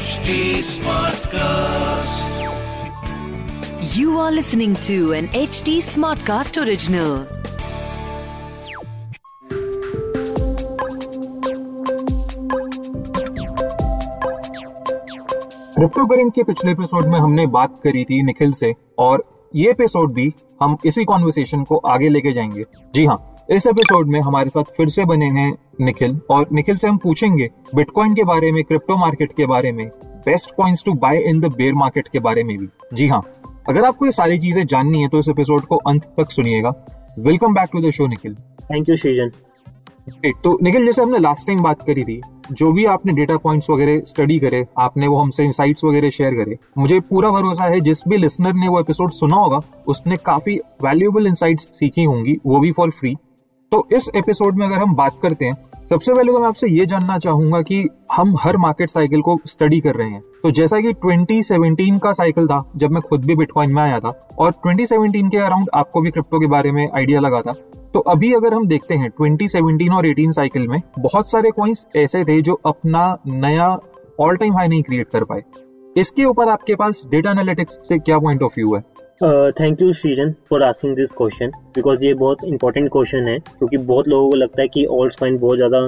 HD Smartcast. You are listening to an HD Smartcast original. Crypto current के पिछले episode में हमने बात करी थी निखिल से और ये एपिसोड भी हम इसी कॉन्वर्सेशन को आगे लेके जाएँगे जी हाँ इस एपिसोड में हमारे साथ फिर से बने हैं निखिल। और निखिल से हम पूछेंगे बिटकॉइन के बारे में क्रिप्टो मार्केट के बारे में best coins to buy in the bear market के बारे में भी। जी हाँ अगर आपको ये सारी चीज़ें जाननी है तो इस एपिसोड को अंत तक सुनिएगा। Welcome back to the show Nikhil. Thank you Great. तो निखिल जैसे हमने लास्ट टाइम बात करी थी जो भी आपने डेटा पॉइंट्स वगैरह स्टडी करे आपने वो हमसे इंसाइट्स वगैरह शेयर करे मुझे पूरा भरोसा है जिस भी लिसनर ने वो एपिसोड सुना होगा उसने काफ़ी वैल्यूएबल इंसाइट्स सीखी होंगी वो भी फॉर फ्री तो इस एपिसोड में अगर हम बात करते हैं, सबसे पहले तो मैं आपसे ये जानना चाहूँगा कि हम हर मार्केट साइकिल को स्टडी कर रहे हैं। तो जैसा कि 2017 का साइकिल था, जब मैं खुद भी बिटकॉइन में आया था, और 2017 के अराउंड आपको भी क्रिप्टो के बारे में आइडिया लगा था। तो अभी अगर हम देखते हैं 2017 और 18 साइकिल में बहुत सारे कॉइन्स ऐसे थे जो अपना नया ऑल टाइम हाई नहीं क्रिएट कर पाए। इसके ऊपर आपके पास डेटा एनालिटिक्स से क्या पॉइंट ऑफ़ व्यू है? Thank you Srijan for asking this question because ये बहुत इंपॉर्टेंट क्वेश्चन है क्योंकि बहुत लोगों को लगता है कि ओल्ड कॉइन बहुत ज़्यादा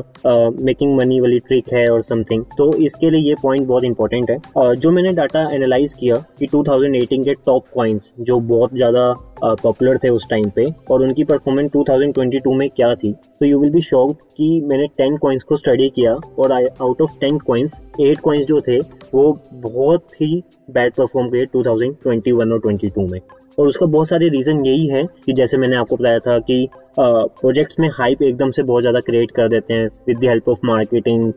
मेकिंग मनी वाली ट्रिक है और समथिंग तो इसके लिए ये पॉइंट बहुत इंपॉर्टेंट है. Uh, जो मैंने डाटा एनालाइज किया कि 2018 के टॉप कॉइन्स जो बहुत ज़्यादा पॉपुलर uh, थे उस टाइम पे और उनकी परफॉर्मेंस 2022 में क्या थी तो यू विल बी शॉक्ड कि मैंने 10 कॉइन्स को स्टडी किया और आउट ऑफ़ 10 कॉइन्स 8 कॉइन्स जो थे वो बहुत ही बैड परफॉर्म किए 2021 और 22 में. और उसका बहुत सारे रीजन यही है कि जैसे मैंने आपको बताया था कि प्रोजेक्ट्स में हाइप एकदम से बहुत ज़्यादा क्रिएट कर देते हैं with the help of marketing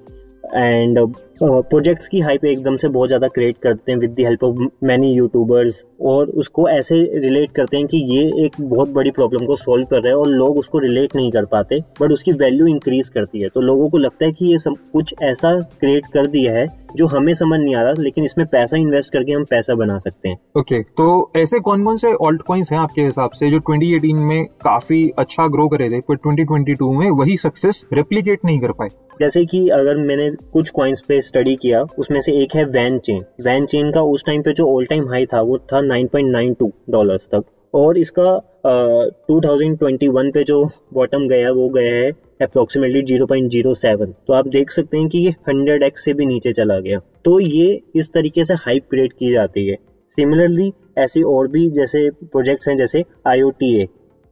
and projects की हाइप एकदम से बहुत ज़्यादा क्रिएट करते हैं with the help of many YouTubers और उसको ऐसे रिलेट करते हैं कि ये एक बहुत बड़ी प्रॉब्लम को सॉल्व कर रहा है और लोग उसको रिलेट नहीं कर पाते बट उसकी वैल्यू इंक्रीज करती है। तो लोगों को लगता है कि ये सब कुछ ऐसा क्रिएट कर दिया है जो हमें समझ नहीं आ रहा लेकिन इसमें पैसा इन्वेस्ट करके हम पैसा बना सकते हैं। ओके okay, तो ऐसे कौन कौन से ऑल्ट कॉइन्स हैं आपके हिसाब से जो 2018 में काफ़ी अच्छा ग्रो करे थे पर 2022 में वही सक्सेस रेप्लीकेट नहीं कर पाए? जैसे कि अगर मैंने कुछ कॉइन्स पे स्टडी किया उसमें से एक है वैन चेन वैन चेन का उस टाइम पे जो ऑल टाइम हाई था वो था 9.92 डॉलर्स तक। और इसका ट्वेंटी वन पे जो बॉटम गया वो गया है approximately zero point zero seven तो आप देख सकते हैं कि ये हंड्रेड एक्स से भी नीचे चला गया। तो ये इस तरीके से हाइप क्रिएट की जाती है। सिमिलरली ऐसी और भी जैसे प्रोजेक्ट्स हैं जैसे आईओटीए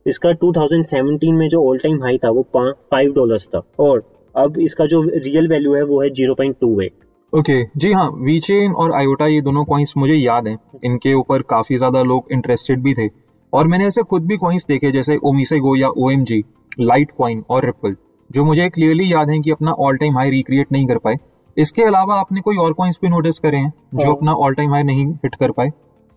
इसका 2017 में जो ऑल टाइम हाई था वो फाइव डॉलर्स था। और अब इसका जो रियल वैल्यू है वो है zero point two eight okay okay, जी हाँ वीचेन और आयोटा ये दोनों कॉइन्स मुझे याद हैं। इनके ऊपर काफ़ी ज़्यादा लोग इंटरेस्टेड भी थे। और मैंने ऐसे खुद भी कॉइन्स देखे जैसे ओमिसेगो या ओ लाइट कॉइन और रिपल जो मुझे क्लियरली याद है कि अपना ऑल टाइम हाई रिक्रिएट नहीं कर पाए। इसके अलावा आपने कोई और कॉइन्स भी नोटिस करे हैं जो हाँ। अपना ऑल टाइम हाई नहीं हिट कर पाए?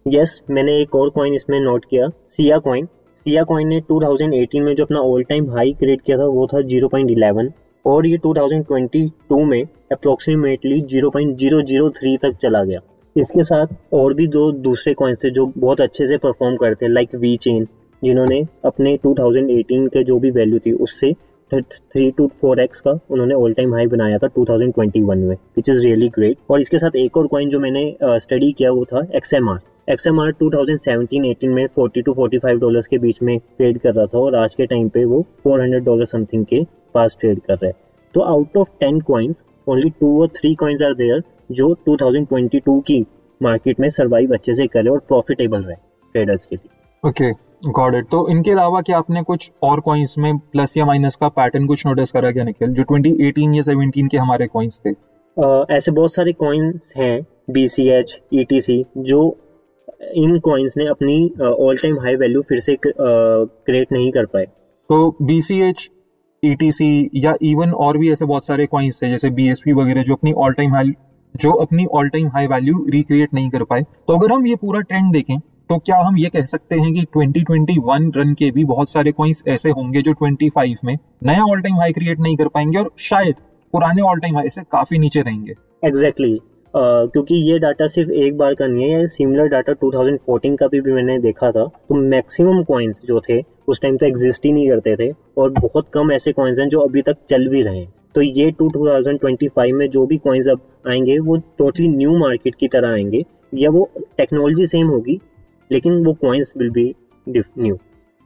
यस yes, मैंने एक और कॉइन इसमें नोट किया सिया कॉइन सिया कॉइन ने 2018 में जो अपना ऑल टाइम हाई क्रिएट किया था वो था 0.11 और ये 2022 में अप्रोक्सीमेटली 0.003 तक चला गया। इसके साथ और भी दो दूसरे कॉइन्स थे जो बहुत अच्छे से परफॉर्म करते हैं लाइक वी चेन जिन्होंने अपने 2018 के जो भी वैल्यू थी उससे थ्री टू फोर एक्स का उन्होंने ऑल टाइम हाई बनाया था 2021 में विच इज़ रियली ग्रेट और इसके साथ एक और कॉइन जो मैंने स्टडी uh, किया वो था X M R X M R two thousand seventeen eighteen में forty two forty five dollar के बीच में ट्रेड कर रहा था और आज के टाइम पे वो फोर हंड्रेड डॉलर समथिंग के पास ट्रेड कर रहा है। तो out of ten coins only two और थ्री कॉइन्स आर देयर जो 2022 की मार्केट में सर्वाइव अच्छे से करे और प्रॉफिटेबल रहे ट्रेडर्स के लिए। ओके गॉड इट तो इनके अलावा क्या आपने कुछ और कॉइन्स में प्लस या माइनस का पैटर्न कुछ नोटिस करा क्या निखिल? जो 2018 या 17 के हमारे कॉइन्स थे। uh, ऐसे बहुत सारे कॉइन्स हैं B C H E T C जो इन कॉइन्स ने अपनी ऑल टाइम हाई वैल्यू फिर से क्रिएट नहीं कर पाए। तो B C H E T C या इवन और भी ऐसे बहुत सारे कॉइन्स थे जैसे बी एस पी वगैरह जो अपनी ऑल टाइम हाई जो अपनी all time high value recreate नहीं कर पाए। तो अगर हम ये पूरा ट्रेंड देखें तो क्या हम ये कह सकते हैं कि 2021 रन के भी बहुत सारे कॉइन्स ऐसे होंगे जो 25 में नया ऑल टाइम हाई क्रिएट नहीं कर पाएँगे और शायद पुराने ऑल टाइम हाई से काफ़ी नीचे रहेंगे। Exactly exactly. Uh, क्योंकि ये डाटा सिर्फ़ एक बार का नहीं है सिमिलर डाटा 2014 का भी, भी मैंने देखा था। तो मैक्सिमम कॉइन्स जो थे उस टाइम तो एग्जिस्ट ही नहीं करते थे और बहुत कम ऐसे कॉइन्स हैं जो अभी तक चल भी रहे हैं। तो ये टू थाउज़ेंड ट्वेंटी फाइव में जो भी कॉइन्स अब आएँगे वो टोटली न्यू मार्केट की तरह आएँगे। या वो टेक्नोलॉजी सेम होगी लेकिन वो coins will be new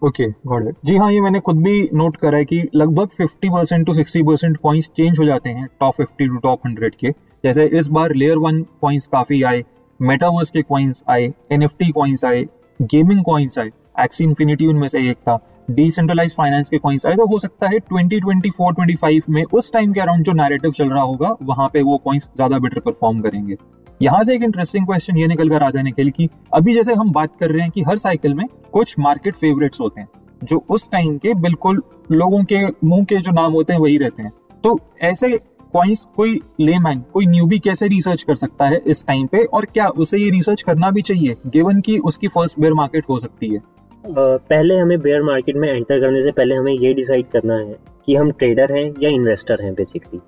okay got it जी हाँ ये मैंने खुद भी नोट करा है कि लगभग 50 percent to 60 percent coins change हो जाते हैं टॉप 50 टू टॉप 100 के। जैसे इस बार लेयर वन कॉइन्स काफ़ी आए मेटावर्स के कॉइन्स आए एनएफटी कॉइन्स आए गेमिंग कॉइन्स आए एक्सी इन्फिनिटी उनमें से एक था डिसेंट्रलाइज फाइनेंस के कॉइन्स आए तो हो सकता है 2024 25 में उस टाइम के अराउंड जो नैरेटिव चल रहा होगा, वहाँ पे वो कॉइन्स ज़्यादा बेटर परफॉर्म करेंगे। यहाँ से एक इंटरेस्टिंग क्वेश्चन ये निकल कर आ जाने के लिए कि अभी जैसे हम बात कर रहे हैं कि हर साइकिल में कुछ मार्केट फेवरेट्स होते हैं, जो उस टाइम के बिल्कुल लोगों के मुँह के जो नाम होते हैं वही रहते हैं। तो ऐसे कॉइन्स कोई लेमैन कोई न्यूबी कैसे रिसर्च कर सकता है इस टाइम पे और क्या उसे ये रिसर्च करना भी चाहिए गिवन की उसकी फ़र्स्ट बेयर मार्केट हो सकती है? पहले हमें बेयर मार्केट में एंटर करने से पहले हमें ये डिसाइड करना है कि हम ट्रेडर हैं या इन्वेस्टर हैं बेसिकली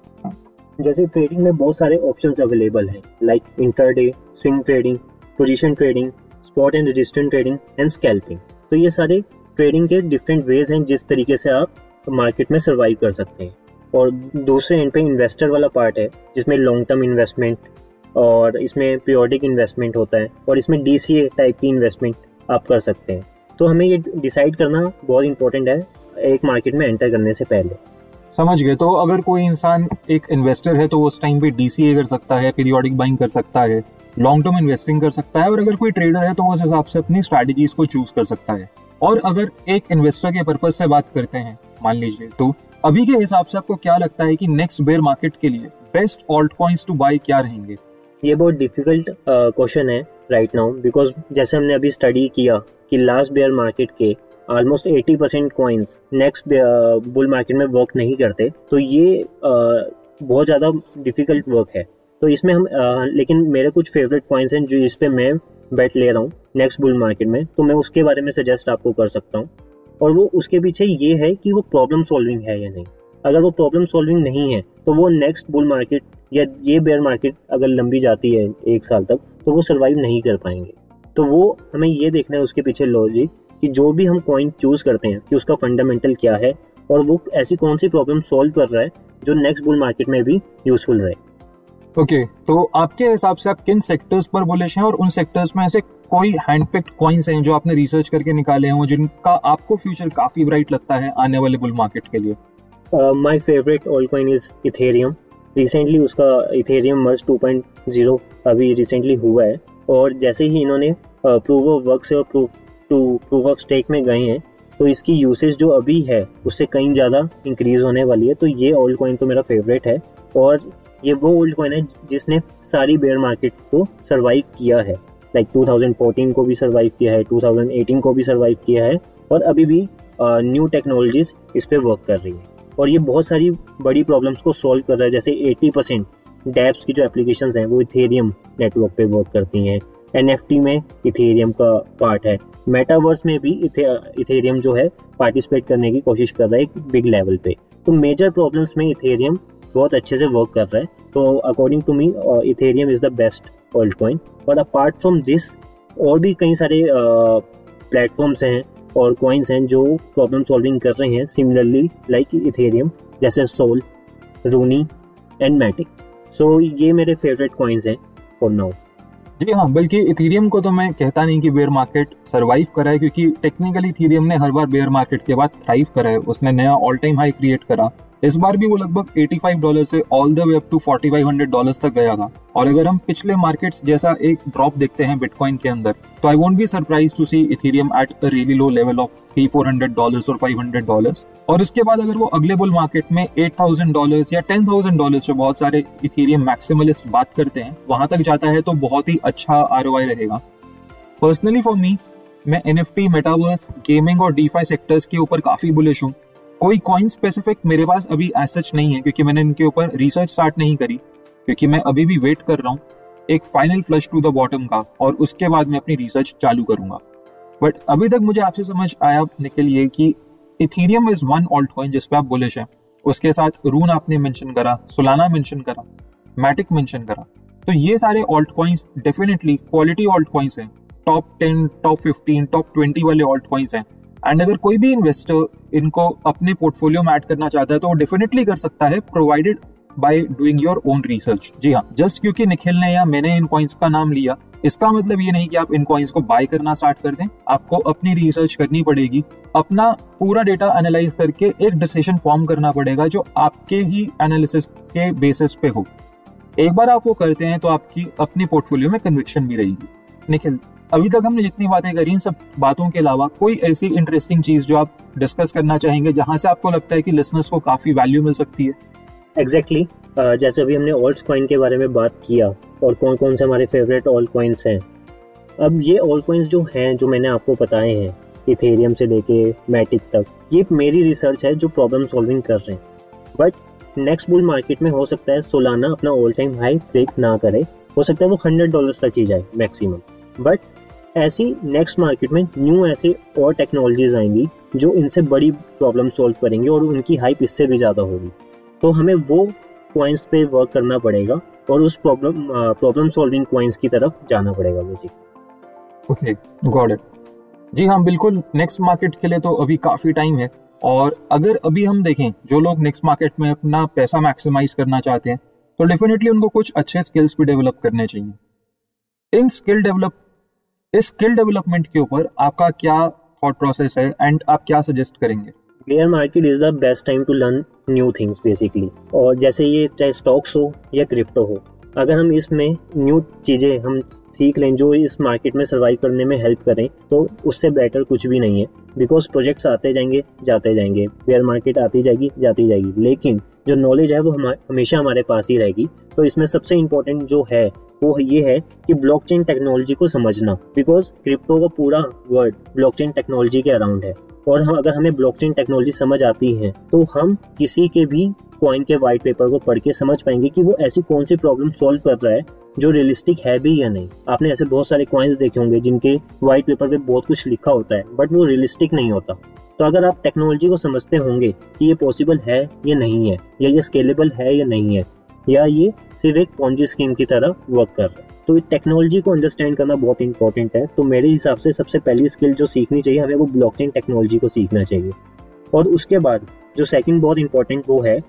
जैसे ट्रेडिंग में बहुत सारे ऑप्शंस अवेलेबल हैं like intraday swing trading position trading spot and resistant trading and scalping तो ये सारे ट्रेडिंग के डिफरेंट वेज हैं जिस तरीके से आप मार्केट में सर्वाइव कर सकते हैं। और दूसरे एंड पे इन्वेस्टर वाला पार्ट है, जिसमें लॉन्ग टर्म इन्वेस्टमेंट और इसमें पीरियोडिक इन्वेस्टमेंट होता है और इसमें डीसीए टाइप की इन्वेस्टमेंट आप कर सकते हैं। तो हमें ये डिसाइड करना बहुत इंपॉर्टेंट है एक मार्केट में एंटर करने से पहले। समझ गए। तो अगर कोई इंसान एक इन्वेस्टर है तो उस टाइम पे डीसीए कर सकता है पीरियोडिक बाइंग कर सकता है लॉन्ग टर्म इन्वेस्टिंग कर सकता है, और अगर कोई ट्रेडर है तो उस हिसाब से अपनी स्ट्रैटेजीज को चूज़ कर सकता है। और अगर एक इन्वेस्टर के पर्पज से बात करते हैं, मान लीजिए तो अभी के हिसाब से आपको क्या लगता है कि नेक्स्ट बेयर मार्केट के लिए best alt coins to buy क्या रहेंगे? ये बहुत डिफ़िकल्ट क्वेश्चन है राइट नाउ बिकॉज़ जैसे हमने अभी स्टडी किया कि लास्ट बेयर मार्केट के ऑलमोस्ट 80 परसेंट कॉइन्स नेक्स्ट बुल मार्केट में वर्क नहीं करते। तो ये uh, बहुत ज़्यादा डिफ़िकल्ट वर्क है। तो इसमें हम uh, लेकिन मेरे कुछ फेवरेट कॉइन्स हैं जो इस पर मैं बेट ले रहा हूँ नेक्स्ट बुल मार्केट में। तो मैं उसके बारे में सजेस्ट आपको कर सकता हूँ। और वो उसके पीछे ये है कि वो प्रॉब्लम सॉल्विंग है या नहीं। अगर वो प्रॉब्लम सॉल्विंग नहीं है तो वो नेक्स्ट बुल मार्केट या ये बेयर मार्केट अगर लंबी जाती है एक साल तक तो वो सर्वाइव नहीं कर पाएँगे। तो वो हमें ये देखना है उसके पीछे लॉजिक कि जो भी हम कॉइन चूज़ करते हैं कि उसका फंडामेंटल क्या है और वो ऐसी कौन सी प्रॉब्लम सॉल्व कर रहा है जो नेक्स्ट बुल मार्केट में भी यूजफुल रहे। ओके okay, तो आपके हिसाब से आप किन सेक्टर्स पर बोलिश हैं और उन सेक्टर्स में ऐसे कोई हैंडपिक्ड कॉइन्स हैं जो आपने रिसर्च करके निकाले हैं जिनका आपको फ्यूचर काफ़ी ब्राइट लगता है आने वाले बुल मार्केट के लिए? My favourite all coin is Ethereum recently उसका इथेरियम मर्ज 2.0 अभी रिसेंटली हुआ है। और जैसे ही इन्होंने प्रूव ऑफ़ वर्क से और prove to proof of stake में गए हैं तो इसकी यूसेज जो अभी है, उससे कहीं ज़्यादा इंक्रीज होने वाली है। तो ये ओल्ड कॉइन तो मेरा फेवरेट है और ये वो ओल्ड कॉइन है जिसने सारी बेयर मार्केट को सर्वाइव किया है। लाइक like 2014 को भी सर्वाइव किया है 2018 को भी सर्वाइव किया है और अभी भी न्यू टेक्नोलॉजीज़ इस पर वर्क कर रही है। और ये बहुत सारी बड़ी प्रॉब्लम्स को सॉल्व कर रहा है, जैसे 80 परसेंट डैप्स की जो एप्लीकेशन हैं, वो इथेरियम नेटवर्क पे वर्क करती हैं। NFT में इथेरियम का पार्ट है। मेटावर्स में भी इथेरियम जो है पार्टिसिपेट करने की कोशिश कर रहा है एक बिग लेवल पे। तो मेजर प्रॉब्लम्स में इथेरियम बहुत अच्छे से वर्क कर रहा है। तो according to me Ethereum is the best old coin और अपार्ट फ्रॉम दिस और भी कई सारे प्लेटफॉर्म्स uh, हैं और कॉइन्स हैं जो प्रॉब्लम सॉल्विंग कर रहे हैं। सिमिलरली लाइक इथेरियम जैसे सोल रूनी एंड मैटिक सो ये मेरे फेवरेट कॉइन्स हैं फॉर नाउ जी हाँ बल्कि इथीरियम को तो मैं कहता नहीं कि बेयर मार्केट सरवाइव करा है क्योंकि टेक्निकली इथीरियम ने हर बार बेयर मार्केट के बाद थ्राइव करा है उसने नया ऑल टाइम हाई क्रिएट करा। इस बार भी वो लगभग 85 डॉलर से all the way up to 4500 dollars तक गया था। और अगर हम पिछले मार्केट्स जैसा एक ड्रॉप देखते हैं बिटकॉइन के अंदर तो I won't be surprised to see Ethereum at a really low level of three four hundred dollar और फाइव हंड्रेड डॉलर और उसके बाद अगर वो अगले बुल मार्केट में एट थाउज़ेंड डॉलर या टेन थाउज़ेंड डॉलर जो बहुत सारे इथेरियम मैक्सिमलिस्ट बात करते हैं, वहाँ तक जाता है तो बहुत ही अच्छा आरओआई रहेगा। पर्सनली फॉर मी मैं N F T metaverse gaming और डीफाई सेक्टर्स के ऊपर काफ़ी बुलिश हूँ। कोई कॉइन स्पेसिफिक मेरे पास अभी एज नहीं है, क्योंकि मैंने इनके ऊपर रिसर्च स्टार्ट नहीं करी, क्योंकि मैं अभी भी वेट कर रहा हूँ एक final flush to the bottom का, और उसके बाद मैं अपनी रिसर्च चालू करूँगा। बट अभी तक मुझे आपसे समझ आया निकल ये कि Ethereum is one alt coin जिसपे आप बुलिश हैं। उसके साथ रून आपने मेंशन करा सोलाना मेंशन करा मैटिक मेंशन करा। तो ये सारे alt coins definitely quality alt coins हैं। Top ten top fifteen top twenty वाले ऑल्ट कॉइन्स हैं। एंड अगर कोई भी इन्वेस्टर इनको अपने पोर्टफोलियो में ऐड करना चाहता है तो वो डेफिनेटली कर सकता है provided by doing your own research जी हाँ जस्ट क्योंकि निखिल ने या मैंने इन कॉइन्स का नाम लिया इसका मतलब ये नहीं कि आप इन कॉइन्स को बाय करना स्टार्ट कर दें। आपको अपनी रिसर्च करनी पड़ेगी अपना पूरा डेटा एनालाइज करके एक डिसीज़न फॉर्म करना पड़ेगा जो आपके ही एनालिसिस के बेसिस पे हो। एक बार आप वो करते हैं तो आपकी अपने पोर्टफोलियो में कन्विक्शन भी रहेगी। निखिल अभी तक हमने जितनी बातें करी इन सब बातों के अलावा कोई ऐसी इंटरेस्टिंग चीज़ जो आप डिस्कस करना चाहेंगे जहाँ से आपको लगता है कि लिसनर्स को काफ़ी वैल्यू मिल सकती है? एग्जैक्टली exactly, uh, जैसे अभी हमने ऑल्ट कॉइन के बारे में बात किया और कौन कौन से हमारे फेवरेट ऑल्ट कॉइन्स हैं। अब ये ऑल्ट कॉइन्स जो हैं जो मैंने आपको बताए हैं इथेरियम से लेके मैटिक तक ये मेरी रिसर्च है जो प्रॉब्लम सॉल्विंग कर रहे हैं। बट नेक्स्ट बुल मार्केट में हो सकता है सोलाना अपना ऑल टाइम हाई ब्रेक ना करे। हो सकता है वो हंड्रेड डॉलर तक ही जाए मैक्सिमम बट ऐसी नेक्स्ट मार्केट में न्यू ऐसे और टेक्नोलॉजीज़ आएँगी, जो इनसे बड़ी प्रॉब्लम सॉल्व करेंगे और उनकी हाइप इससे भी ज़्यादा होगी। तो हमें वो क्वाइंस पे वर्क करना पड़ेगा और उस प्रॉब्लम प्रॉब्लम सॉल्विंग क्वाइंस की तरफ़ जाना पड़ेगा ओके गॉट इट जी हाँ बिल्कुल नेक्स्ट मार्केट के लिए तो अभी काफ़ी टाइम है और अगर अभी हम देखें, जो लोग नेक्स्ट मार्केट में अपना पैसा मैक्सिमाइज करना चाहते हैं तो डेफिनेटली उनको कुछ अच्छे स्किल्स भी डेवलप करने चाहिए। इन स्किल डेवलप स्किल डेवलपमेंट के ऊपर आपका क्या थॉट प्रोसेस है एंड आप क्या सजेस्ट करेंगे? Bear market is the best time to learn new things basically और जैसे ये चाहे स्टॉक्स हो या क्रिप्टो हो, अगर हम इसमें न्यू चीज़ें हम सीख लें जो इस मार्केट में सर्वाइव करने में हेल्प करें तो उससे बेटर कुछ भी नहीं है। बिकॉज़ प्रोजेक्ट्स आते जाएँगे, जाते जाएँगे। बेयर मार्केट आती जाएगी, जाती जाएगी। लेकिन जो नॉलेज है वो हम, हमेशा हमारे पास ही रहेगी। तो इसमें सबसे इम्पोर्टेंट जो है वो ये है कि ब्लॉकचेन टेक्नोलॉजी को समझना बिकॉज़ क्रिप्टो का पूरा वर्ड ब्लॉकचेन टेक्नोलॉजी के अराउंड है। और हम, अगर हमें ब्लॉकचेन टेक्नोलॉजी समझ आती है तो हम किसी के भी कॉइन के व्हाइट पेपर को पढ़ के समझ पाएँगे कि वो ऐसी कौन सी प्रॉब्लम सॉल्व कर रहा है, जो रियलिस्टिक है भी या नहीं। आपने ऐसे बहुत सारे कॉइन्स देखे होंगे जिनके व्हाइट पेपर पे बहुत कुछ लिखा होता है बट वो रियलिस्टिक नहीं होता। तो अगर आप टेक्नोलॉजी को समझते होंगे कि ये पॉसिबल है या नहीं है, या ये स्केलेबल है या नहीं है या ये सिर्फ़ एक पॉन्जी स्कीम की तरह वर्क कर रहा है। तो टेक्नोलॉजी को अंडरस्टैंड करना बहुत इंपॉर्टेंट है। तो मेरे हिसाब से सबसे पहली स्किल जो सीखनी चाहिए हमें वो ब्लॉकचेन टेक्नोलॉजी को सीखना चाहिए। और उसके बाद जो सेकंड बहुत इंपॉर्टेंट वो है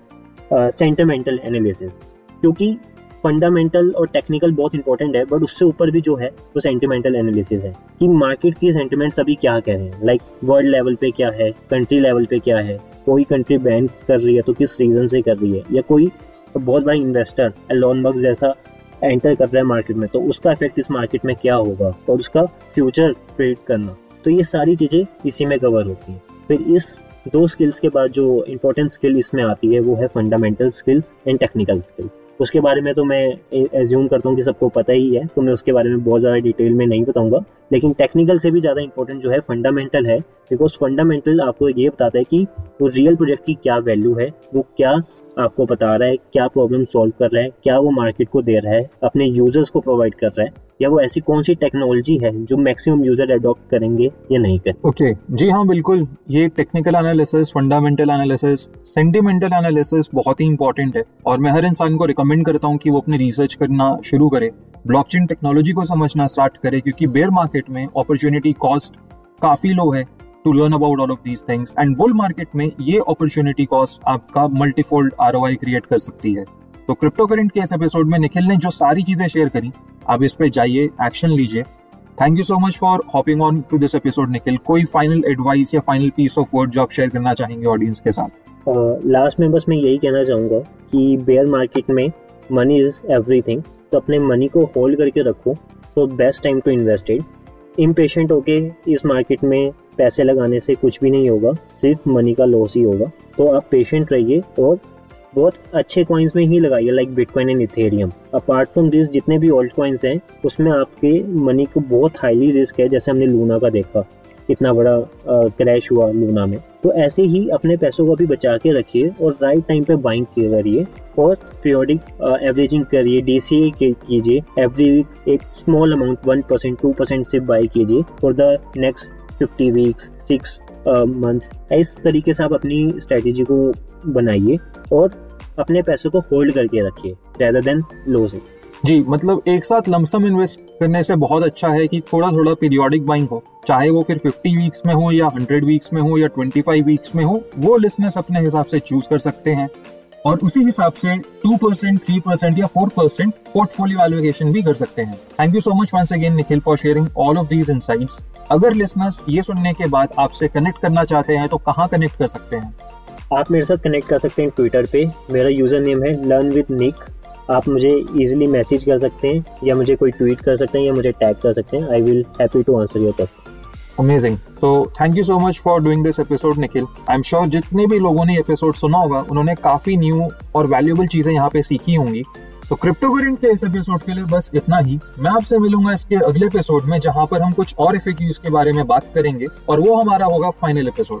सेंटिमेंटल uh, एनालिसिस क्योंकि फंडामेंटल और टेक्निकल बहुत इंपॉर्टेंट है बट उससे ऊपर भी जो है वो सेंटिमेंटल एनालिसिस है। कि मार्केट की सेंटिमेंट्स अभी क्या कह रहे हैं? लाइक वर्ल्ड लेवल पे क्या है? कंट्री लेवल पे क्या है? कोई कंट्री बैन कर रही है तो किस रीजन से कर रही है? या कोई बहुत बड़ा इन्वेस्टर एलोन बग जैसा एंटर कर रहा है मार्केट में तो उसका इफ़ेक्ट इस मार्केट में क्या होगा और उसका फ्यूचर प्रेडिक्ट करना। तो ये सारी चीज़ें इसी में कवर होती हैं। फिर इस दो स्किल्स के बाद जो इम्पोर्टेंट स्किल इसमें आती है, वो है fundamental skills and technical skills उसके बारे में तो मैं एज्यूम करता हूँ कि सबको पता ही है तो मैं उसके बारे में बहुत ज़्यादा डिटेल में नहीं बताऊँगा। लेकिन टेक्निकल से भी ज़्यादा इंपॉर्टेंट जो है फंडामेंटल है। बिकॉज़ फंडामेंटल आपको ये बताता है कि वो रियल प्रोजेक्ट की क्या वैल्यू है, वो क्या आपको बता रहा है क्या प्रॉब्लम सॉल्व कर रहा है, क्या वो मार्केट को दे रहा है, अपने यूज़र्स को प्रोवाइड कर रहा है, या वो ऐसी कौन सी टेक्नोलॉजी है जो मैक्सिमम यूज़र अडॉप्ट करेंगे या नहीं कर ओके okay. जी हाँ बिल्कुल। ये technical analysis fundamental analysis sentimental analysis बहुत ही इंपॉर्टेंट है। और मैं हर इंसान को रिकमेंड करता हूँ कि वो अपने रिसर्च करना शुरू करे ब्लॉकचेन टेक्नोलॉजी को समझना स्टार्ट करे, क्योंकि बेयर मार्केट में अपॉर्चुनिटी कॉस्ट काफ़ी लो है। To learn about all of these things and bull market में ये अपॉर्चुनिटी कॉस्ट आपका मल्टीफोल्ड आरओआई क्रिएट कर सकती है। तो क्रिप्टो करेंट के इस एपिसोड में निखिल ने जो सारी चीज़ें शेयर करी, आप इस पे जाइए एक्शन लीजिए। Thank you so much for hopping on to this episode Nikhil. कोई फाइनल एडवाइस या फाइनल पीस ऑफ़ वर्ड जो आप शेयर करना चाहेंगे ऑडियंस के साथ? लास्ट में बस मैं यही कहना चाहूँगा कि बेयर मार्केट में मनी इज़ एवरीथिंग तो अपने मनी को होल्ड करके रखो। तो best time to invested impatient होके इस मार्केट में पैसे लगाने से कुछ भी नहीं होगा, सिर्फ़ मनी का लॉस ही होगा। तो आप पेशेंट रहिए और बहुत अच्छे कॉइन्स में ही लगाइए like Bitcoin and Ethereum apart from this जितने भी ओल्ड कॉइन्स हैं, उसमें आपके मनी को बहुत हाईली रिस्क है, जैसे हमने लूना का देखा। इतना बड़ा क्रैश हुआ लूना में। तो ऐसे ही अपने पैसों को भी बचा के रखिए और राइट टाइम पे बाइंग करिए और पीरियोडिक एवरेजिंग करिए डीसीए कीजिए। एवरी वीक एक small amount one percent to percent से बाई कीजिए for the next fifty weeks six months इस तरीके से आप अपनी स्ट्रेटेजी को बनाइए और अपने पैसों को होल्ड करके रखिए रेदर देन लॉस जी मतलब एक साथ लमसम इन्वेस्ट करने से बहुत अच्छा है कि थोड़ा थोड़ा पीरियोडिक बाइंग हो, चाहे वो फिर 50 वीक्स में हो या 100 वीक्स में हो या 25 वीक्स में हो, वो लिसनर्स अपने हिसाब से चूज़ कर सकते हैं। और उसी हिसाब से 2 परसेंट, थ्री परसेंट या 4 परसेंट पोर्टफोलियो एलोकेशन भी कर सकते हैं। Thank you so much once again Nikhil for sharing all of these insights अगर लिसनर्स ये सुनने के बाद आपसे कनेक्ट करना चाहते हैं तो कहाँ कनेक्ट कर सकते हैं? आप मेरे साथ कनेक्ट कर सकते हैं ट्विटर पे। मेरा यूज़र नेम है लर्न विद निक आप मुझे इजीली मैसेज कर सकते हैं, या मुझे कोई ट्वीट कर सकते हैं, या मुझे टैग कर सकते हैं I will happy to answer your question amazing तो thank you so much for doing this episode Nikhil I am sure जितने भी लोगों ने एपिसोड सुना होगा, उन्होंने काफ़ी न्यू और वैल्यूएबल चीज़ें यहाँ पे सीखी होंगी। तो क्रिप्टो करेंट के इस एपिसोड के लिए बस इतना ही। मैं आपसे मिलूँगा इसके अगले एपिसोड में, जहाँ पर हम कुछ और एफ़ के बारे में बात करेंगे, और वो हमारा होगा final episode